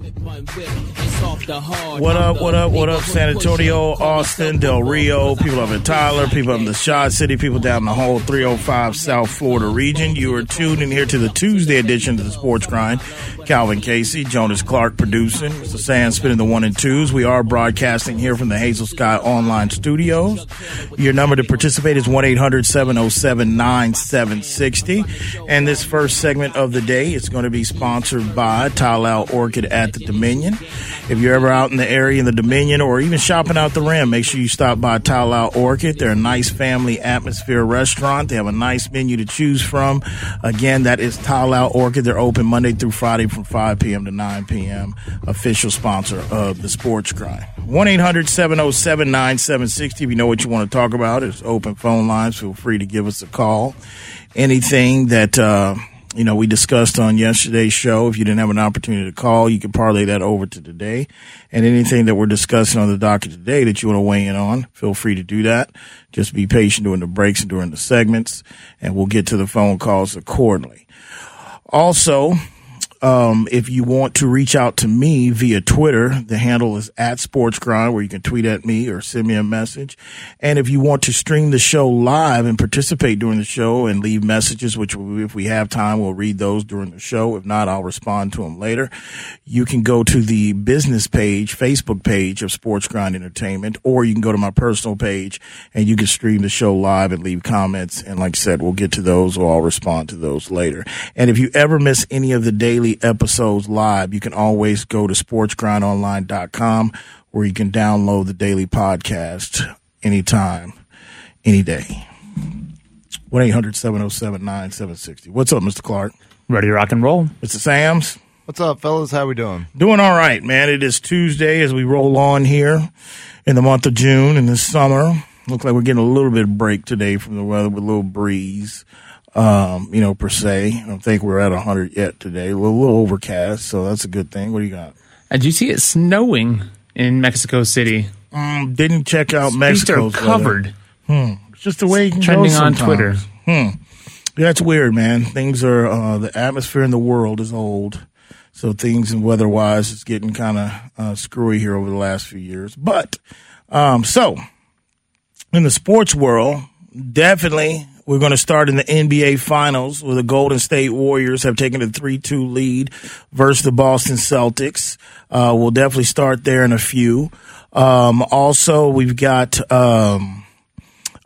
What up, what up, what up, San Antonio, Austin, Del Rio, people up in Tyler, people up in the Shaw City, people down in the whole 305 South Florida region. You are tuned in here to the Tuesday edition of the Sports Grind. Calvin Casey, Jonas Clark producing, Mr. Sand spinning the one and twos. We are broadcasting here from the Hazel Sky Online Studios. Your number to participate is 1 800 707 9760. And this first segment of the day is going to be sponsored by Tile Orchid at the Dominion. If you're ever out in the area in the Dominion or even shopping out the rim, make sure you stop by Tile Orchid. They're a nice family atmosphere restaurant. They have a nice menu to choose from. Again, that is Tile Orchid. They're open Monday through Friday from 5 p.m. to 9 p.m. Official sponsor of the Sports Grind. 1 800 707 9760. If you know what you want to talk about, it's open phone lines. Feel free to give us a call. Anything that, uh, you know, we discussed on yesterday's show. If you didn't have an opportunity to call, you can parlay that over to today. And anything that we're discussing on the docket today that you want to weigh in on, feel free to do that. Just be patient during the breaks and during the segments, and we'll get to the phone calls accordingly. Also, um, if you want to reach out to me via Twitter, the handle is at Sports Grind, where you can tweet at me or send me a message. And if you want to stream the show live and participate during the show and leave messages, which if we have time, we'll read those during the show. If not, I'll respond to them later. You can go to the business page, Facebook page of Sports Grind Entertainment, or you can go to my personal page and you can stream the show live and leave comments. And like I said, we'll get to those or I'll respond to those later. And if you ever miss any of the daily episodes live, you can always go to sportsgrindonline.com where you can download the daily podcast anytime, any day. 1 800 707 9760. What's up, Mr. Clark? Ready to rock and roll. Mr. Sams? What's up, fellas? How we doing? Doing all right, man. It is Tuesday as we roll on here in the month of June in the summer. Looks like we're getting a little bit of break today from the weather with a little breeze um, you know, per se. I don't think we're at 100 yet today. A little, little overcast, so that's a good thing. What do you got? Did you see it snowing in Mexico City? Um, didn't check out Mexico. covered. Hmm. It's just the way Trending on. Twitter. Hmm. That's weird, man. Things are, uh, the atmosphere in the world is old. So things and weather wise, it's getting kind of uh, screwy here over the last few years. But, um, so in the sports world, definitely we're going to start in the NBA Finals where the Golden State Warriors have taken a 3-2 lead versus the Boston Celtics. Uh, we'll definitely start there in a few. Um, also, we've got um,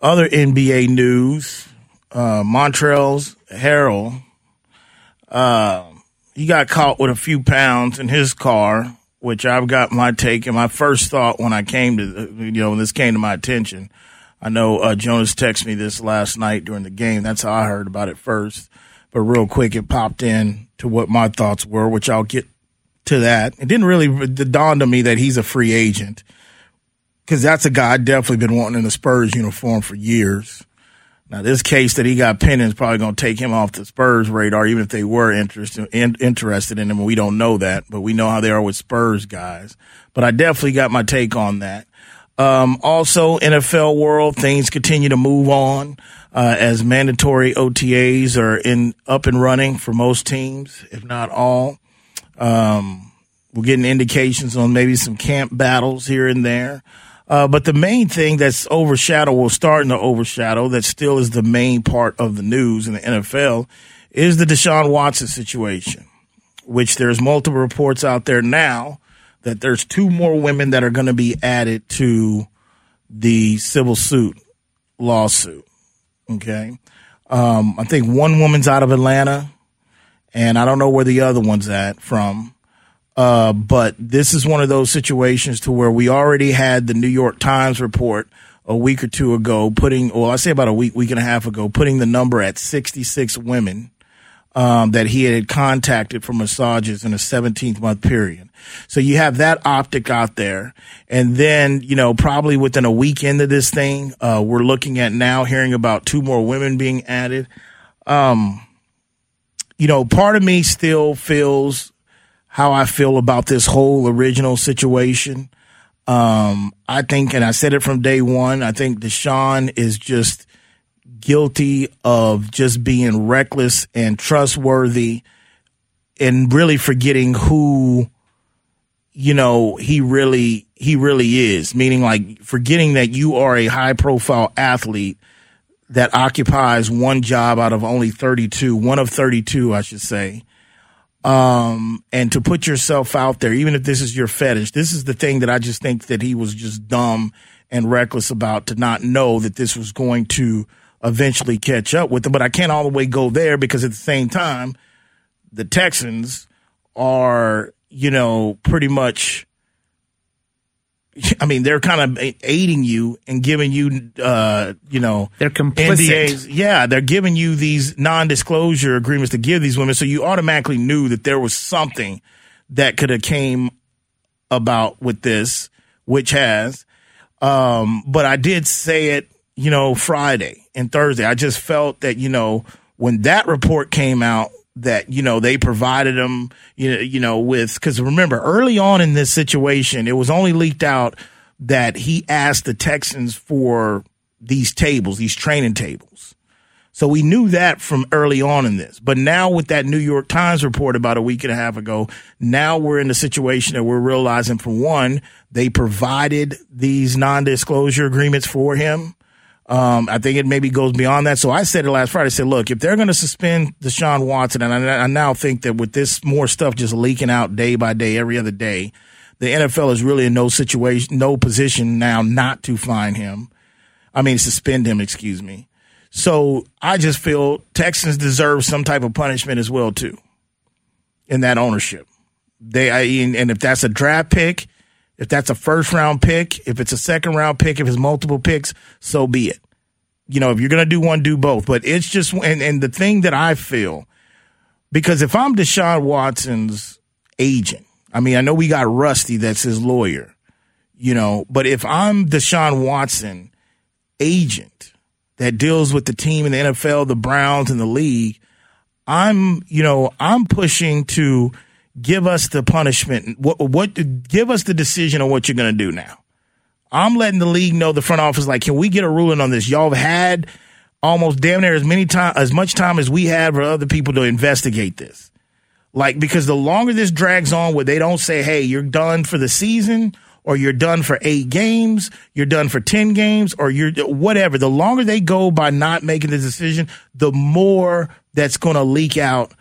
other NBA news. Uh, Montrezl Harrell, uh, he got caught with a few pounds in his car, which I've got my take. And my first thought when I came to, you know, when this came to my attention, I know uh, Jonas texted me this last night during the game. That's how I heard about it first. But real quick, it popped in to what my thoughts were, which I'll get to that. It didn't really it dawned on me that he's a free agent because that's a guy I've definitely been wanting in the Spurs uniform for years. Now, this case that he got pinned is probably going to take him off the Spurs radar, even if they were interested in, interested in him. We don't know that, but we know how they are with Spurs guys. But I definitely got my take on that. Um, also, NFL world things continue to move on uh, as mandatory OTAs are in up and running for most teams, if not all. Um, we're getting indications on maybe some camp battles here and there. Uh, but the main thing that's overshadowed, well, starting to overshadow, that still is the main part of the news in the NFL, is the Deshaun Watson situation, which there's multiple reports out there now that there's two more women that are going to be added to the civil suit lawsuit. Okay. Um, I think one woman's out of Atlanta, and I don't know where the other one's at from. Uh, but this is one of those situations to where we already had the New York Times report a week or two ago, putting, well, I say about a week, week and a half ago, putting the number at 66 women um, that he had contacted for massages in a 17th month period. So you have that optic out there. And then, you know, probably within a week into this thing, uh, we're looking at now hearing about two more women being added. Um, you know, part of me still feels how I feel about this whole original situation. Um, I think, and I said it from day one, I think Deshaun is just guilty of just being reckless and trustworthy and really forgetting who you know, he really, he really is. Meaning like forgetting that you are a high profile athlete that occupies one job out of only 32, one of 32, I should say. Um, and to put yourself out there, even if this is your fetish, this is the thing that I just think that he was just dumb and reckless about to not know that this was going to eventually catch up with them. But I can't all the way go there because at the same time, the Texans are, you know, pretty much I mean, they're kind of aiding you and giving you, uh, you know, they're complicit. NDAs. Yeah, they're giving you these non-disclosure agreements to give these women, so you automatically knew that there was something that could have came about with this, which has. Um, but I did say it, you know, Friday and Thursday. I just felt that, you know, when that report came out, that you know they provided them you know you know with because remember early on in this situation it was only leaked out that he asked the Texans for these tables these training tables. So we knew that from early on in this. But now with that New York Times report about a week and a half ago now we're in the situation that we're realizing for one they provided these non-disclosure agreements for him um, I think it maybe goes beyond that. So I said it last Friday. I said, look, if they're going to suspend Deshaun Watson, and I, I, now think that with this more stuff just leaking out day by day, every other day, the NFL is really in no situation, no position now not to fine him. I mean, suspend him, excuse me. So I just feel Texans deserve some type of punishment as well, too, in that ownership. They, I, and if that's a draft pick, if that's a first round pick, if it's a second round pick, if it's multiple picks, so be it. You know, if you're going to do one, do both. But it's just, and, and the thing that I feel, because if I'm Deshaun Watson's agent, I mean, I know we got Rusty that's his lawyer, you know, but if I'm Deshaun Watson agent that deals with the team in the NFL, the Browns and the league, I'm, you know, I'm pushing to, give us the punishment. What, what, give us the decision on what you're going to do now. I'm letting the league know the front office, like, can we get a ruling on this? Y'all have had almost damn near as many time, as much time as we had for other people to investigate this. Like, because the longer this drags on where they don't say, hey, you're done for the season or you're done for eight games, you're done for 10 games or you're whatever. The longer they go by not making the decision, the more that's going to leak out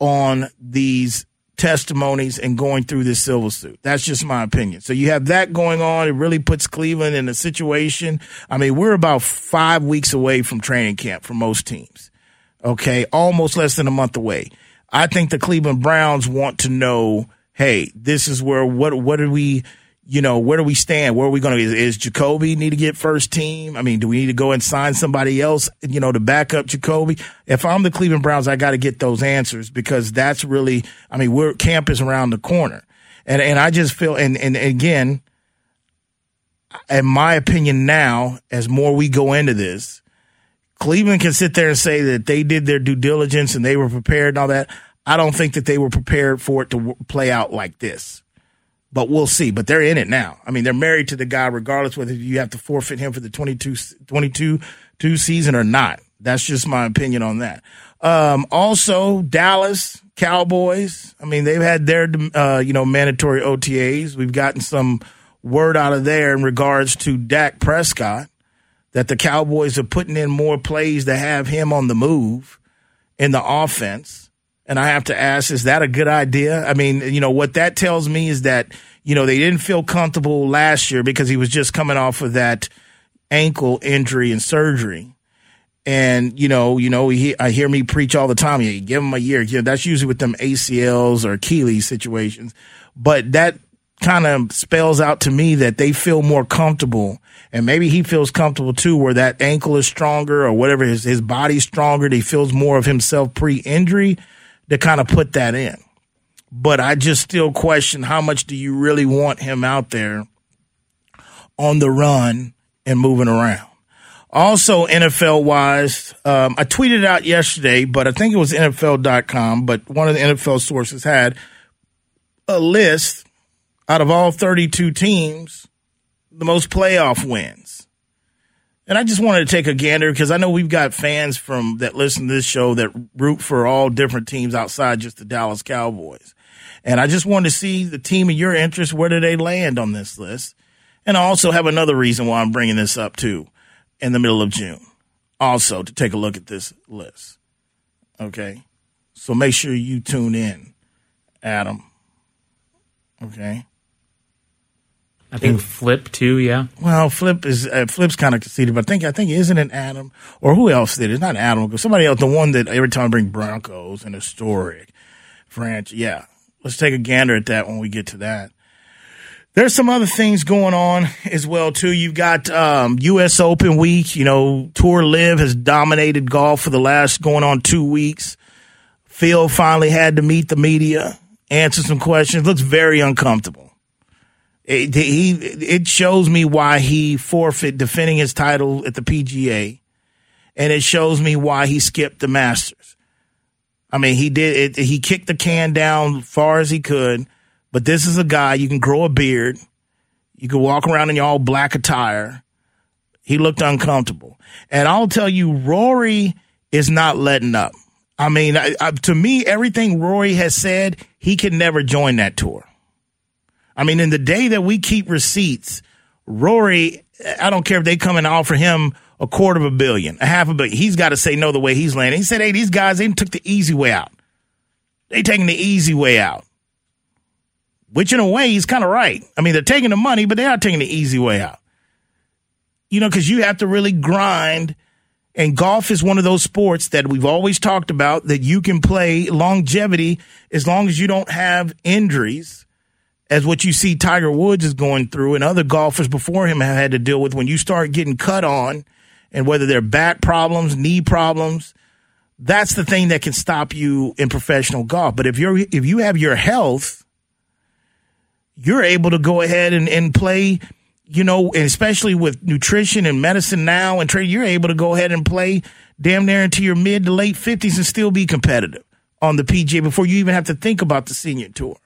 on these testimonies and going through this civil suit. That's just my opinion. So you have that going on. It really puts Cleveland in a situation. I mean, we're about five weeks away from training camp for most teams. Okay. Almost less than a month away. I think the Cleveland Browns want to know, hey, this is where, what, what do we, you know, where do we stand? Where are we going to? Is, is Jacoby need to get first team? I mean, do we need to go and sign somebody else, you know, to back up Jacoby? If I'm the Cleveland Browns, I got to get those answers because that's really, I mean, we're camp is around the corner, and and I just feel, and and again, in my opinion, now as more we go into this, Cleveland can sit there and say that they did their due diligence and they were prepared and all that. I don't think that they were prepared for it to play out like this but we'll see. But they're in it now. I mean, they're married to the guy, regardless whether you have to forfeit him for the 22, 22 two season or not. That's just my opinion on that. Um, also, Dallas Cowboys. I mean, they've had their, uh, you know, mandatory OTAs. We've gotten some word out of there in regards to Dak Prescott that the Cowboys are putting in more plays to have him on the move in the offense. And I have to ask, is that a good idea? I mean, you know, what that tells me is that, you know, they didn't feel comfortable last year because he was just coming off of that ankle injury and surgery. And, you know, you know, he, I hear me preach all the time. You give him a year. You know, that's usually with them ACLs or Achilles situations. But that kind of spells out to me that they feel more comfortable and maybe he feels comfortable too where that ankle is stronger or whatever his, his body's stronger. He feels more of himself pre injury to kind of put that in. But I just still question how much do you really want him out there on the run and moving around. Also, NFL wise, um, I tweeted out yesterday, but I think it was NFL.com, but one of the NFL sources had a list out of all 32 teams, the most playoff wins. And I just wanted to take a gander because I know we've got fans from that listen to this show that root for all different teams outside just the Dallas Cowboys. And I just wanted to see the team of your interest. Where do they land on this list? And I also have another reason why I'm bringing this up too in the middle of June. Also to take a look at this list. Okay. So make sure you tune in, Adam. Okay. I think Flip too. Yeah. Well, Flip is uh, Flip's kind of conceited, but I think I think isn't it Adam or who else did it? It's not Adam, because somebody else. The one that every time I bring Broncos and historic French. Yeah, let's take a gander at that when we get to that. There's some other things going on as well too. You've got um, U.S. Open week. You know, Tour Live has dominated golf for the last going on two weeks. Phil finally had to meet the media, answer some questions. Looks very uncomfortable it, he it shows me why he forfeit defending his title at the PGA, and it shows me why he skipped the Masters. I mean, he did it. He kicked the can down far as he could, but this is a guy you can grow a beard, you can walk around in your all black attire. He looked uncomfortable, and I'll tell you, Rory is not letting up. I mean, I, I, to me, everything Rory has said, he can never join that tour. I mean, in the day that we keep receipts, Rory, I don't care if they come and offer him a quarter of a billion, a half a billion. He's got to say no the way he's landing. He said, hey, these guys, they took the easy way out. They taking the easy way out. Which in a way, he's kind of right. I mean, they're taking the money, but they are taking the easy way out. You know, because you have to really grind. And golf is one of those sports that we've always talked about that you can play longevity as long as you don't have injuries as what you see Tiger Woods is going through and other golfers before him have had to deal with when you start getting cut on and whether they're back problems, knee problems, that's the thing that can stop you in professional golf. But if you're if you have your health, you're able to go ahead and, and play, you know, and especially with nutrition and medicine now and trade, you're able to go ahead and play damn near into your mid to late fifties and still be competitive on the PGA before you even have to think about the senior tour.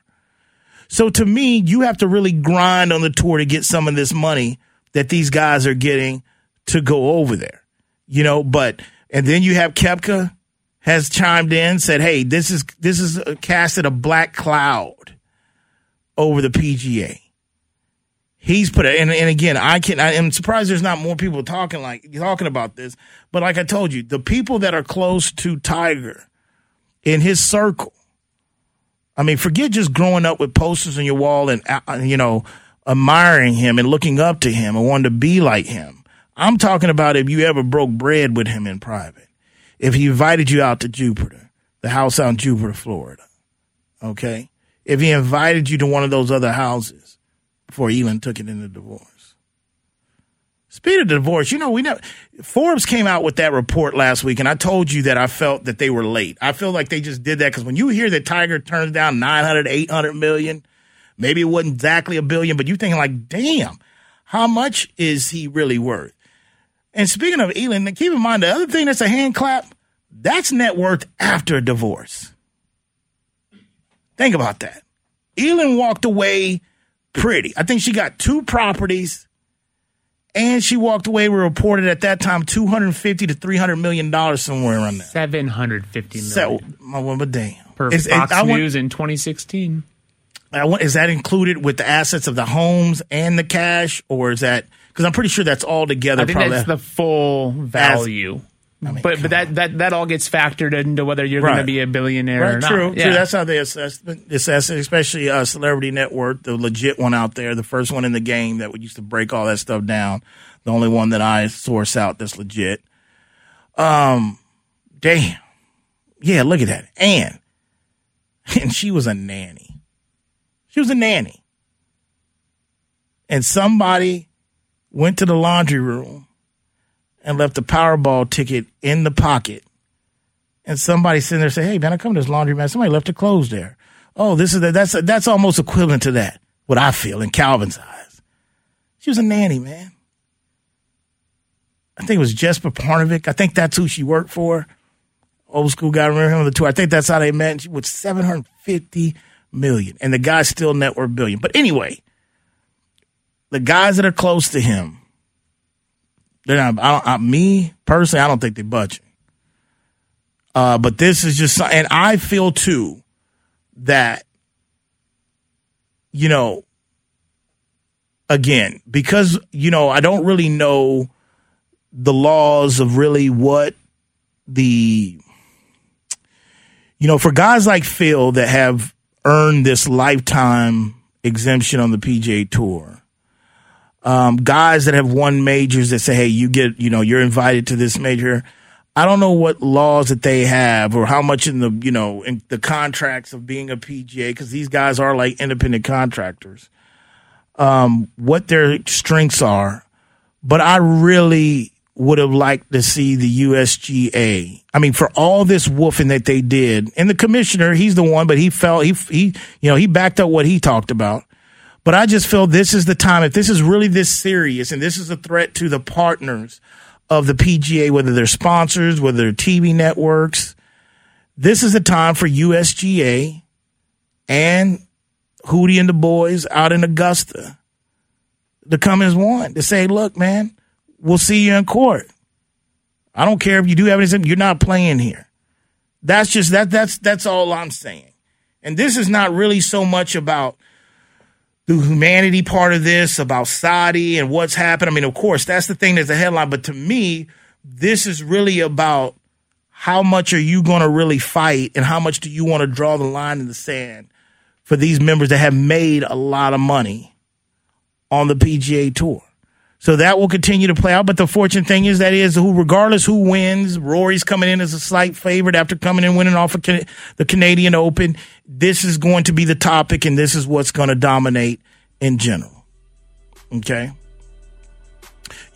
So to me, you have to really grind on the tour to get some of this money that these guys are getting to go over there. You know, but and then you have Koepka has chimed in, said, "Hey, this is this is casted a black cloud over the PGA." He's put it, and, and again, I can. I am surprised there's not more people talking like talking about this. But like I told you, the people that are close to Tiger in his circle I mean, forget just growing up with posters on your wall and, uh, you know, admiring him and looking up to him and wanting to be like him. I'm talking about if you ever broke bread with him in private, if he invited you out to Jupiter, the house in Jupiter, Florida. Okay. If he invited you to one of those other houses before Elin took it into divorce. Speed of divorce, you know, we know Forbes came out with that report last week, and I told you that I felt that they were late. I feel like they just did that because when you hear that Tiger turns down 900, 800 million, maybe it wasn't exactly a billion, but you're thinking like, damn, how much is he really worth? And speaking of Elin, keep in mind the other thing that's a hand clap, that's net worth after a divorce. Think about that. Elin walked away pretty. I think she got two properties and she walked away. We reported at that time two hundred fifty to three hundred million dollars somewhere around there. Seven hundred fifty million. So, well, but damn. Per is, Fox News want, in twenty sixteen. Is that included with the assets of the homes and the cash, or is that because I'm pretty sure that's all together? I think probably, that's the full value. I mean, but but that, that that all gets factored into whether you're right. going to be a billionaire right, or not. True, yeah. true. That's how they assess, assess especially uh, Celebrity Net Worth, the legit one out there, the first one in the game that would used to break all that stuff down. The only one that I source out that's legit. Um, damn, yeah, look at that, and and she was a nanny. She was a nanny, and somebody went to the laundry room and left a Powerball ticket in the pocket. And somebody sitting there say, "Hey man, I come to this laundry man. Somebody left the clothes there. Oh, this is the, that's that's almost equivalent to that. What I feel in Calvin's eyes. She was a nanny, man. I think it was Jesper Parnevik. I think that's who she worked for. Old school guy, remember him on the tour. I think that's how they met. She was seven hundred fifty million, and the guy's still net worth billion. But anyway, the guys that are close to him they're not. I I, me personally, I don't think they're. Uh, but this is just, and I feel too that you know, again, because, you know, I don't really know the laws of really what the, you know, for guys like Phil that have earned this lifetime exemption on the PGA Tour, um, guys that have won majors that say, hey, you get, you know, you're invited to this major. I don't know what laws that they have or how much in the, you know, in the contracts of being a PGA, because these guys are like independent contractors, um, what their strengths are. But I really would have liked to see the USGA. I mean, for all this woofing that they did, and the commissioner, he's the one, but he felt he he you know he backed up what he talked about. But I just feel this is the time. If this is really this serious, and this is a threat to the partners of the PGA, whether they're sponsors, whether they're TV networks, this is the time for USGA and Hootie and the boys out in Augusta to come as one to say, look, man, we'll see you in court. I don't care if you do have anything, you're not playing here. That's just that that's that's all I'm saying. And this is not really so much about the humanity part of this, about Saudi and what's happened. I mean, of course, that's the thing that's a headline, but to me, this is really about how much are you going to really fight and how much do you want to draw the line in the sand for these members that have made a lot of money on the PGA Tour. So that will continue to play out. But the fortunate thing is that is who, regardless who wins, Rory's coming in as a slight favorite after coming in winning off of the Canadian Open. This is going to be the topic, and this is what's going to dominate in general. Okay.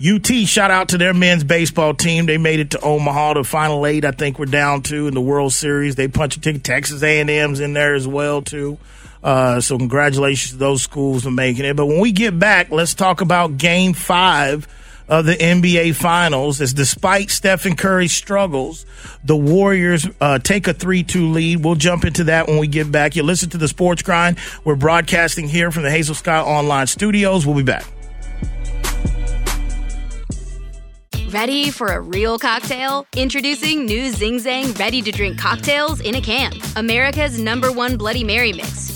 UT, shout out to their men's baseball team. They made it to Omaha, the final eight. I think we're down to in the World Series. They punched a ticket. Texas A&M's in there as well too. Uh, so congratulations to those schools for making it. But when we get back, let's talk about game five of the NBA Finals. As despite Stephen Curry's struggles, the Warriors uh, take a 3 2 lead. We'll jump into that when we get back. You listen to the Sports Grind. We're broadcasting here from the Hazel Sky Online Studios. We'll be back. Ready for a real cocktail? Introducing new Zing Zang ready to drink cocktails in a can. America's number one Bloody Mary mix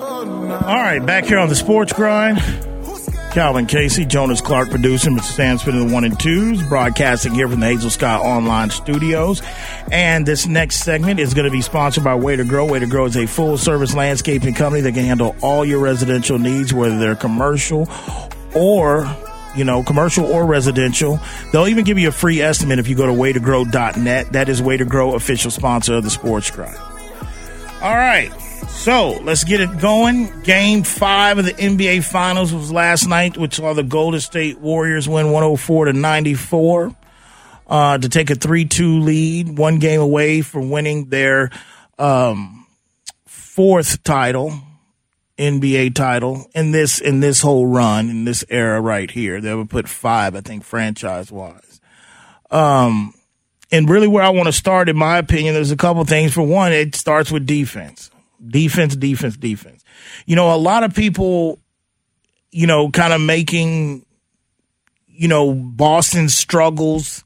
All right, back here on the Sports Grind. Calvin Casey, Jonas Clark producing, Mr. Sam spinning the one and twos, broadcasting here from the Hazel Sky Online Studios. And this next segment is going to be sponsored by Way to Grow. Way to Grow is a full service landscaping company that can handle all your residential needs, whether they're commercial or you know, commercial or residential. They'll even give you a free estimate if you go to waytogrow.net. That is Way to Grow, official sponsor of the Sports Grind. All right. So let's get it going. Game five of the NBA Finals was last night, which saw the Golden State Warriors win 104 to 94 uh, to take a 3 2 lead, one game away from winning their um, fourth title. NBA title in this in this whole run in this era right here. They would put five, I think, franchise wise. Um, and really, where I want to start, in my opinion, there's a couple things. For one, it starts with defense defense, defense, defense. You know, a lot of people, you know, kind of making, you know, Boston's struggles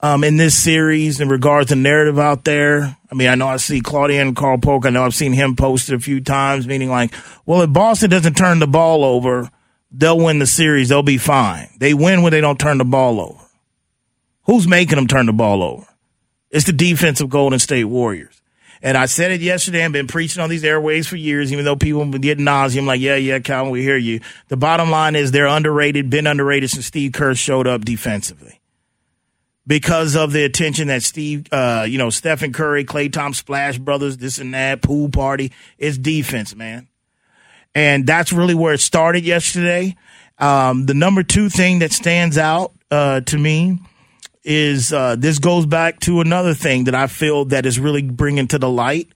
um, in this series in regards to narrative out there. I mean, I know I see Claudia and Carl Polk. I know I've seen him posted a few times, meaning like, well, if Boston doesn't turn the ball over, they'll win the series. They'll be fine. They win when they don't turn the ball over. Who's making them turn the ball over? It's the defensive Golden State Warriors. And I said it yesterday. I've been preaching on these airways for years, even though people getting nauseum. Like, yeah, yeah, Calvin, we hear you. The bottom line is they're underrated, been underrated since Steve Kerr showed up defensively. because of the attention that Steve, uh, you know, Stephen Curry, Klay Thompson, Splash Brothers, this and that, pool party. It's defense, man. And that's really where it started yesterday. Um, the number two thing that stands out uh, to me is uh, this goes back to another thing that I feel that is really bringing to the light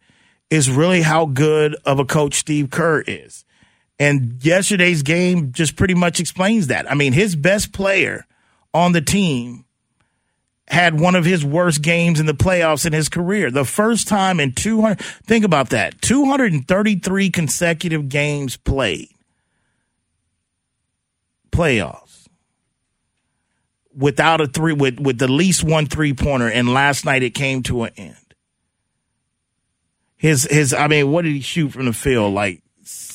is really how good of a coach Steve Kerr is. And yesterday's game just pretty much explains that. I mean, his best player on the team had one of his worst games in the playoffs in his career. The first time in 200, think about that, 233 consecutive games played. Playoffs. Without a three, with, with the least one three pointer, and last night it came to an end. His, his, I mean, what did he shoot from the field? Like,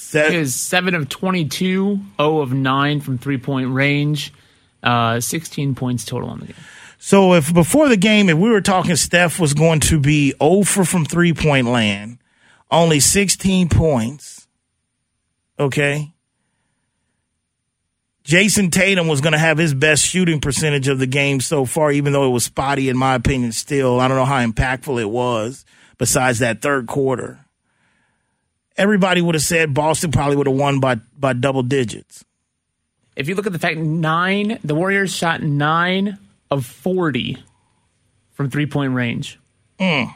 seven? His 7 of 22, 0 of 9 from three point range, uh, 16 points total on the game. So if before the game, if we were talking Steph was going to be over from three point land, only 16 points, okay? Jayson Tatum was going to have his best shooting percentage of the game so far, even though it was spotty in my opinion still. I don't know how impactful it was besides that third quarter. Everybody would have said Boston probably would have won by, by double digits. If you look at the fact nine, the Warriors shot nine of 40 from three point range. Mm.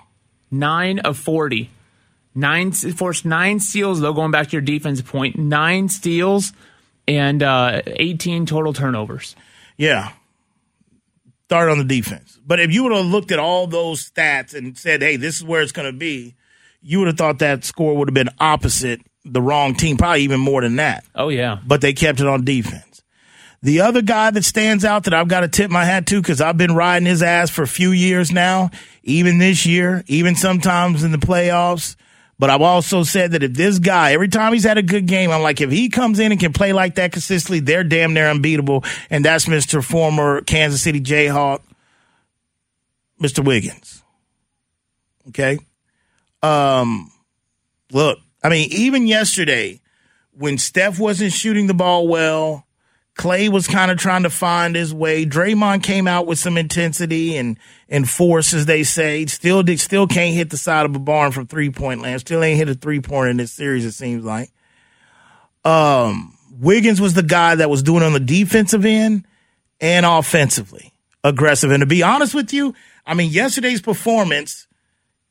Nine of 40. Nine forced nine steals, though, going back to your defense point, nine steals and uh, 18 total turnovers. Yeah. Start on the defense. But if you would have looked at all those stats and said, hey, this is where it's going to be, you would have thought that score would have been opposite the wrong team, probably even more than that. Oh, yeah. But they kept it on defense. The other guy that stands out that I've got to tip my hat to because I've been riding his ass for a few years now, even this year, even sometimes in the playoffs. But I've also said that if this guy, every time he's had a good game, I'm like, if he comes in and can play like that consistently, they're damn near unbeatable. And that's Mr. former Kansas City Jayhawk, Mr. Wiggins. Okay. Um, look, I mean, even yesterday, when Steph wasn't shooting the ball well, Klay was kind of trying to find his way. Draymond came out with some intensity and, and force, as they say. Still, still can't hit the side of a barn from three point land. Still ain't hit a three pointer in this series, it seems like. Um, Wiggins was the guy that was doing on the defensive end and offensively aggressive. And to be honest with you, I mean, yesterday's performance,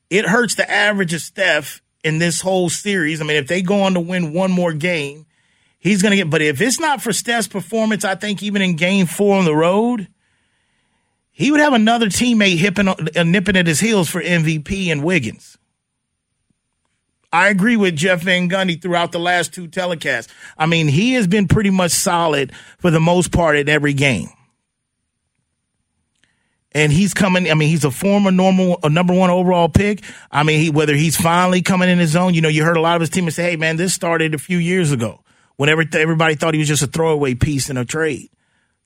it hurts the average of Steph in this whole series. I mean, if they go on to win one more game, He's going to get, but if it's not for Steph's performance, I think even in game four on the road, he would have another teammate hipping, uh, nipping at his heels for MVP and Wiggins. I agree with Jeff Van Gundy throughout the last two telecasts. I mean, he has been pretty much solid for the most part in every game. And he's coming. I mean, he's a former normal, a number one overall pick. I mean, he, whether he's finally coming in his own, you know, you heard a lot of his teammates say, "Hey, man, this started a few years ago." Whenever everybody thought he was just a throwaway piece in a trade.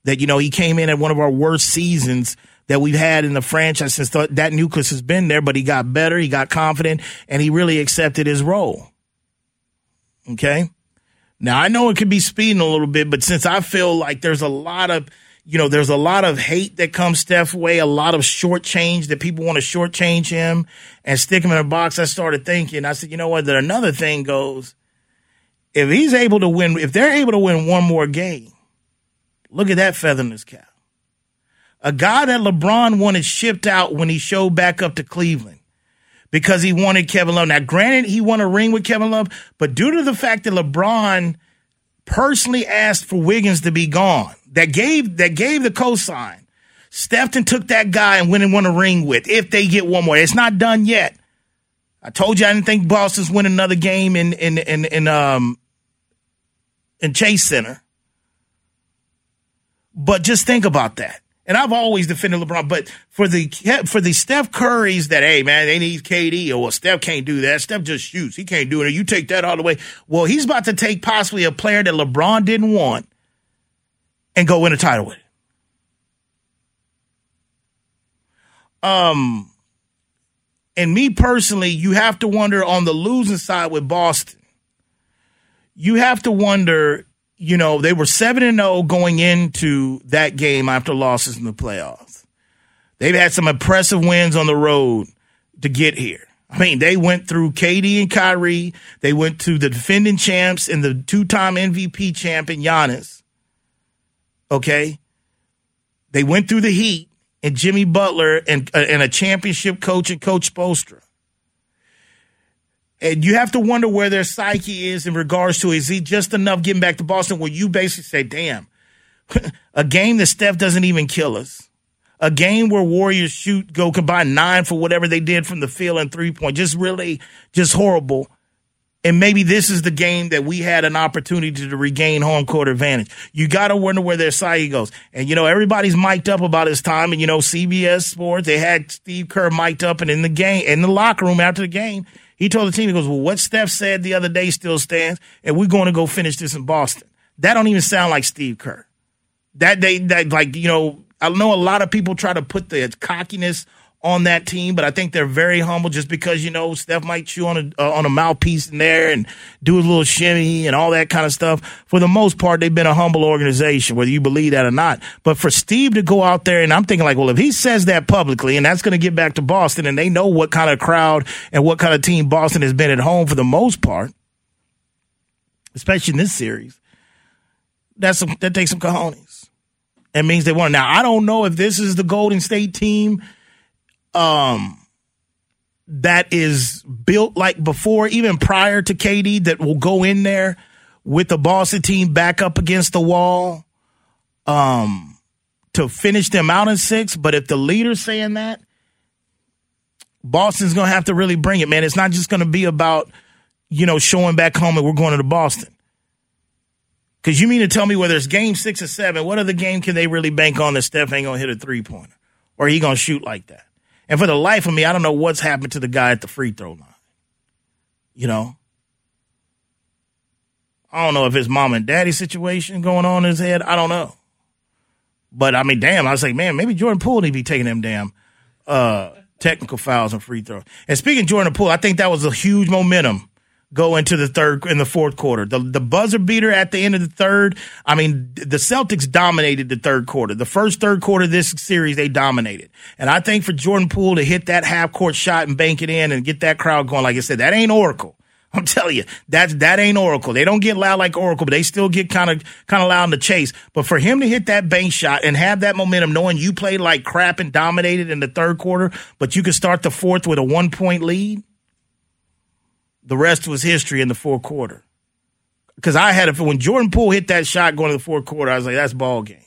That, you know, he came in at one of our worst seasons that we've had in the franchise since th- that nucleus has been there, but he got better, he got confident, and he really accepted his role. Okay? Now, I know it could be speeding a little bit, but since I feel like there's a lot of, you know, there's a lot of hate that comes Steph way, a lot of short change that people want to shortchange him and stick him in a box. I started thinking, I said, you know what? That another thing goes if he's able to win, if they're able to win one more game, look at that feather in his cap. A guy that LeBron wanted shipped out when he showed back up to Cleveland because he wanted Kevin Love. Now, granted, he won a ring with Kevin Love, but due to the fact that LeBron personally asked for Wiggins to be gone, that gave that gave the cosign. Stephen took that guy and went and won a ring with. If they get one more, it's not done yet. I told you I didn't think Boston's win another game in in in, in um in Chase Center. But just think about that. And I've always defended LeBron, but for the for the Steph Currys that hey man they need KD or well Steph can't do that. Steph just shoots. He can't do it. You take that all the way. Well, he's about to take possibly a player that LeBron didn't want and go win a title with. Um, and me personally, you have to wonder on the losing side with Boston you have to wonder, you know, they were 7 and 0 going into that game after losses in the playoffs. They've had some impressive wins on the road to get here. I mean, they went through KD and Kyrie. They went to the defending champs and the two-time MVP champ champion Giannis. Okay, they went through the Heat and Jimmy Butler and uh, and a championship coach and Coach Spoelstra. And you have to wonder where their psyche is in regards to is he just enough getting back to Boston where you basically say, damn, a game that Steph doesn't even kill us. A game where Warriors shoot, go combine nine for whatever they did from the field and three point. Just really, just horrible. And maybe this is the game that we had an opportunity to regain home court advantage. You got to wonder where their psyche goes. And, you know, everybody's mic'd up about his time. And, you know, CBS Sports, they had Steve Kerr mic'd up and in the game, in the locker room after the game, he told the team, he goes, well, what Steph said the other day still stands, and we're going to go finish this in Boston. That don't even sound like Steve Kerr. That they, that like, you know, I know a lot of people try to put the cockiness on that team, but I think they're very humble just because you know Steph might chew on a uh, on a mouthpiece in there and do a little shimmy and all that kind of stuff. For the most part, they've been a humble organization, whether you believe that or not. But for Steve to go out there and I'm thinking like, well, if he says that publicly and that's going to get back to Boston and they know what kind of crowd and what kind of team Boston has been at home for the most part, especially in this series, that's some, that takes some cojones. It means they want. Now I don't know if this is the Golden State team um that is built like before, even prior to KD, that will go in there with the Boston team back up against the wall um, to finish them out in six. But if the leader's saying that, Boston's going to have to really bring it, man. It's not just going to be about, you know, showing back home and we're going to Boston. Because you mean to tell me whether it's game six or seven, what other game can they really bank on that Steph ain't going to hit a three pointer or he going to shoot like that? And for the life of me, I don't know what's happened to the guy at the free throw line. You know? I don't know if his mom and daddy situation going on in his head. I don't know. But I mean, damn, I was like, man, maybe Jordan Poole need to be taking them damn uh, technical fouls and free throws. And speaking Jordan Poole, I think that was a huge momentum go into the third in the fourth quarter. The the buzzer beater at the end of the third. I mean, the Celtics dominated the third quarter. The first third quarter of this series, they dominated. And I think for Jordan Poole to hit that half court shot and bank it in and get that crowd going, like I said, that ain't Oracle. I'm telling you, that's that ain't Oracle. They don't get loud like Oracle, but they still get kind of kind of loud in the chase. But for him to hit that bank shot and have that momentum, knowing you played like crap and dominated in the third quarter, but you could start the fourth with a one point lead, the rest was history in the fourth quarter. Because I had it when Jordan Poole hit that shot going to the fourth quarter, I was like, that's ball game.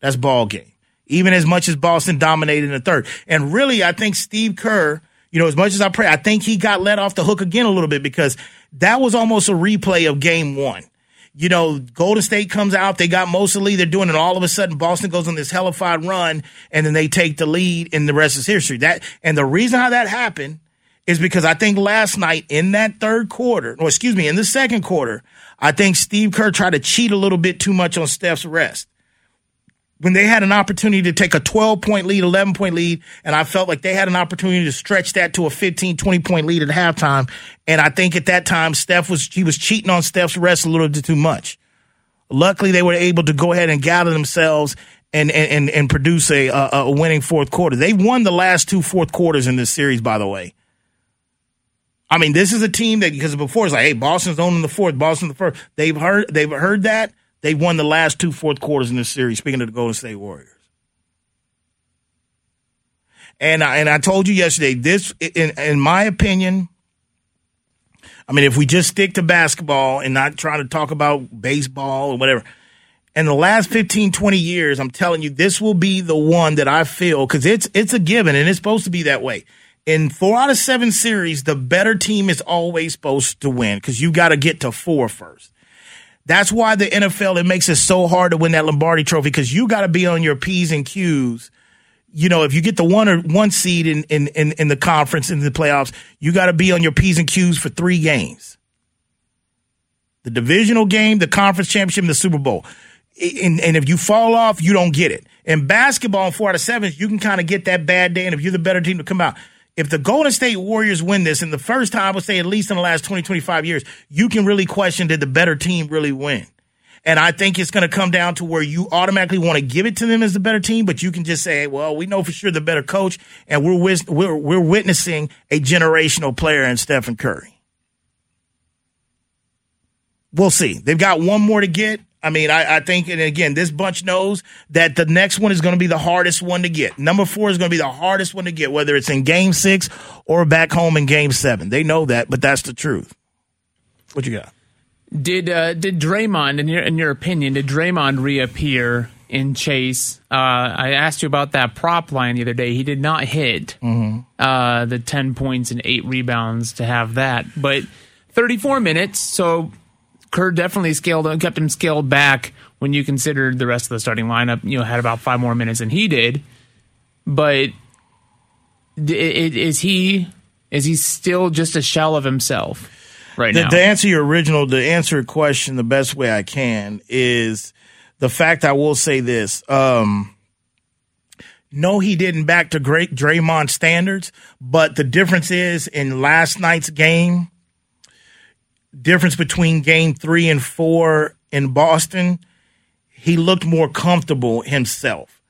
That's ball game. Even as much as Boston dominated in the third. And really, I think Steve Kerr, you know, as much as I pray, I think he got let off the hook again a little bit because that was almost a replay of game one. You know, Golden State comes out, they got most of the lead, they're doing it. All of a sudden, Boston goes on this hellified run, and then they take the lead, and the rest is history. That and the reason how that happened is because I think last night in that third quarter, or excuse me, in the second quarter, I think Steve Kerr tried to cheat a little bit too much on Steph's rest. When they had an opportunity to take a 12 point lead, 11 point lead, and I felt like they had an opportunity to stretch that to a 15, 20 point lead at halftime. And I think at that time, Steph was, he was cheating on Steph's rest a little bit too much. Luckily, they were able to go ahead and gather themselves and, and, and produce a, a, a winning fourth quarter. They won the last two fourth quarters in this series, by the way. I mean, this is a team that because before it's like, hey, Boston's owning the fourth, Boston the first. They've heard they've heard that. They've won the last two fourth quarters in this series. Speaking of the Golden State Warriors. And I, and I told you yesterday, this, in, in my opinion, I mean, if we just stick to basketball and not try to talk about baseball or whatever, in the last 15, 20 years, I'm telling you, this will be the one that I feel because it's, it's a given and it's supposed to be that way in four out of seven series, the better team is always supposed to win because you got to get to four first. That's why the NFL it makes it so hard to win that Lombardi Trophy because you got to be on your p's and q's. You know, if you get the one or one seed in in in, in the conference in the playoffs, you got to be on your p's and q's for three games: the divisional game, the conference championship, the Super Bowl. And, and if you fall off, you don't get it. In basketball, in four out of seven, you can kind of get that bad day, and if you're the better team to come out if the Golden State Warriors win this, and the first time I would say at least in the last 20, 25 years, you can really question did the better team really win? And I think it's going to come down to where you automatically want to give it to them as the better team, but you can just say, well, we know for sure the better coach, and we're, wis- we're, we're witnessing a generational player in Stephen Curry. We'll see. They've got one more to get. I mean, I, I, think, and again, this bunch knows that the next one is going to be the hardest one to get. Number four is going to be the hardest one to get, whether it's in game six or back home in game seven. They know that, but that's the truth. What you got? Did uh, did Draymond, in your in your opinion, did Draymond reappear in Chase? Uh, I asked you about that prop line the other day. He did not hit mm-hmm. uh, the ten points and eight rebounds to have that, but thirty four minutes. So Kerr definitely scaled kept him scaled back when you considered the rest of the starting lineup. You know, had about five more minutes than he did. But is he is he still just a shell of himself right now? To answer your original, to answer your question the best way I can is the fact I will say this. Um, no, he didn't back to great Draymond standards, but the difference is in last night's game difference between game three and four in Boston, he looked more comfortable himself.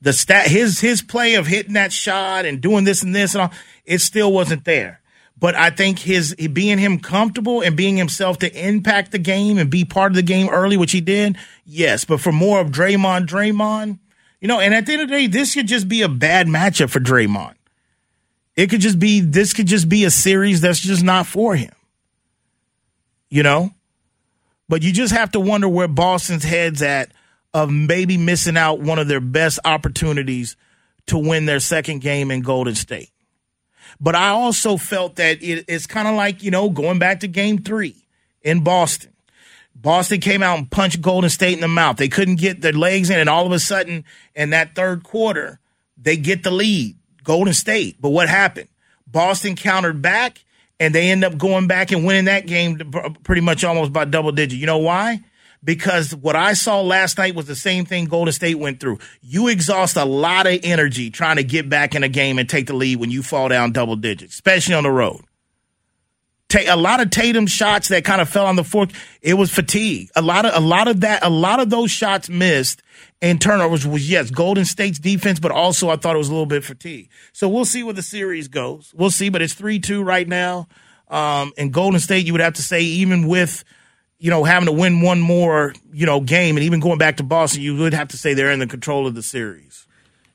The stat, his his play of hitting that shot and doing this and this and all, it still wasn't there. But I think his being him comfortable and being himself to impact the game and be part of the game early, which he did, yes. But for more of Draymond, Draymond, you know, and at the end of the day, this could just be a bad matchup for Draymond. It could just be this could just be a series that's just not for him you know? But you just have to wonder where Boston's head's at of maybe missing out one of their best opportunities to win their second game in Golden State. But I also felt that it, it's kind of like, you know, going back to game three in Boston. Boston came out and punched Golden State in the mouth. They couldn't get their legs in, and all of a sudden, in that third quarter, they get the lead, Golden State. But what happened? Boston countered back, and they end up going back and winning that game pretty much almost by double digit. You know why? Because what I saw last night was the same thing Golden State went through. You exhaust a lot of energy trying to get back in a game and take the lead when you fall down double digits, especially on the road. A lot of Tatum shots that kind of fell on the fork. It was fatigue. A lot of a lot of that. A lot of those shots missed and turnovers was yes Golden State's defense, but also I thought it was a little bit fatigue. So we'll see where the series goes. We'll see, but it's three two right now. Um, and Golden State, you would have to say even with you know having to win one more you know game, and even going back to Boston, you would have to say they're in the control of the series.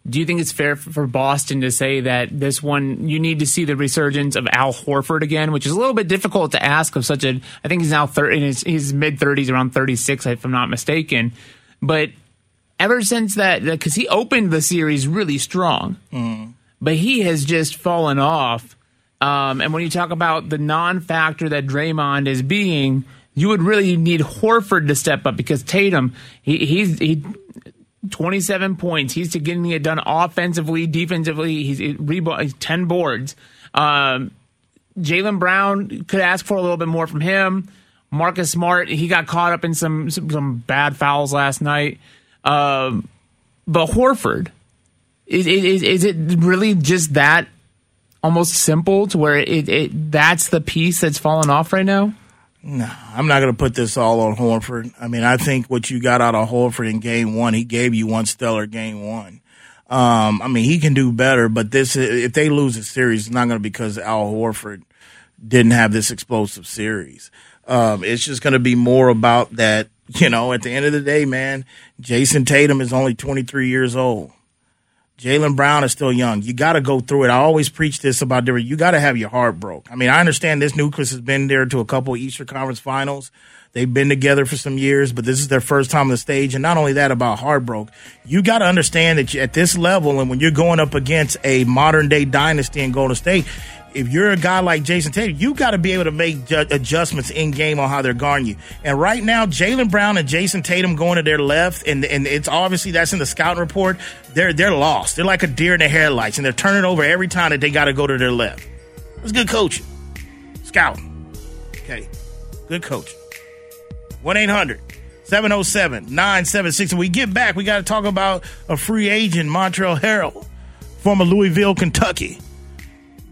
Do you think it's fair for Boston to say that this one you need to see the resurgence of Al Horford again, which is a little bit difficult to ask of such a? I think he's now thirty, in his, his mid thirties, around thirty six, if I'm not mistaken. But ever since that, because he opened the series really strong, mm. but he has just fallen off. Um, and when you talk about the non-factor that Draymond is being, you would really need Horford to step up because Tatum, he, he's he. 27 points. He's getting it done offensively, defensively. He's, he's 10 boards. Um, Jaylen Brown could ask for a little bit more from him. Marcus Smart, he got caught up in some some, some bad fouls last night. Um, but Horford, is, is, is it really just that almost simple to where it, it that's the piece that's fallen off right now? No, I'm not going to put this all on Horford. I mean, I think what you got out of Horford in game one, he gave you one stellar game one. Um, I mean, he can do better, but this, if they lose a series, it's not going to be because Al Horford didn't have this explosive series. Um, it's just going to be more about that you know, at the end of the day, man, Jayson Tatum is only 23 years old. Jaylen Brown is still young. You got to go through it. I always preach this about different. You got to have your heart broke. I mean, I understand this nucleus has been there to a couple of Eastern Conference Finals. They've been together for some years, but this is their first time on the stage. And not only that, about heartbroke, you got to understand that at this level, and when you're going up against a modern day dynasty in Golden State, if you're a guy like Jayson Tatum, you got to be able to make ju- adjustments in game on how they're guarding you. And right now, Jaylen Brown and Jayson Tatum going to their left, and and it's obviously that's in the scouting report. They're they're lost. They're like a deer in the headlights, and they're turning over every time that they got to go to their left. It's good coaching, scouting. Okay, good coaching. One 707 976. When we get back, we got to talk about a free agent, Montrezl Harrell, former Louisville, Kentucky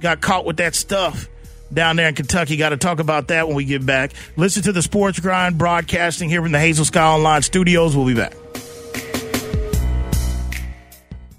got caught with that stuff down there in Kentucky. Got to talk about that when we get back. Listen to the Sports Grind broadcasting here from the Hazel Sky Online studios. We'll be back.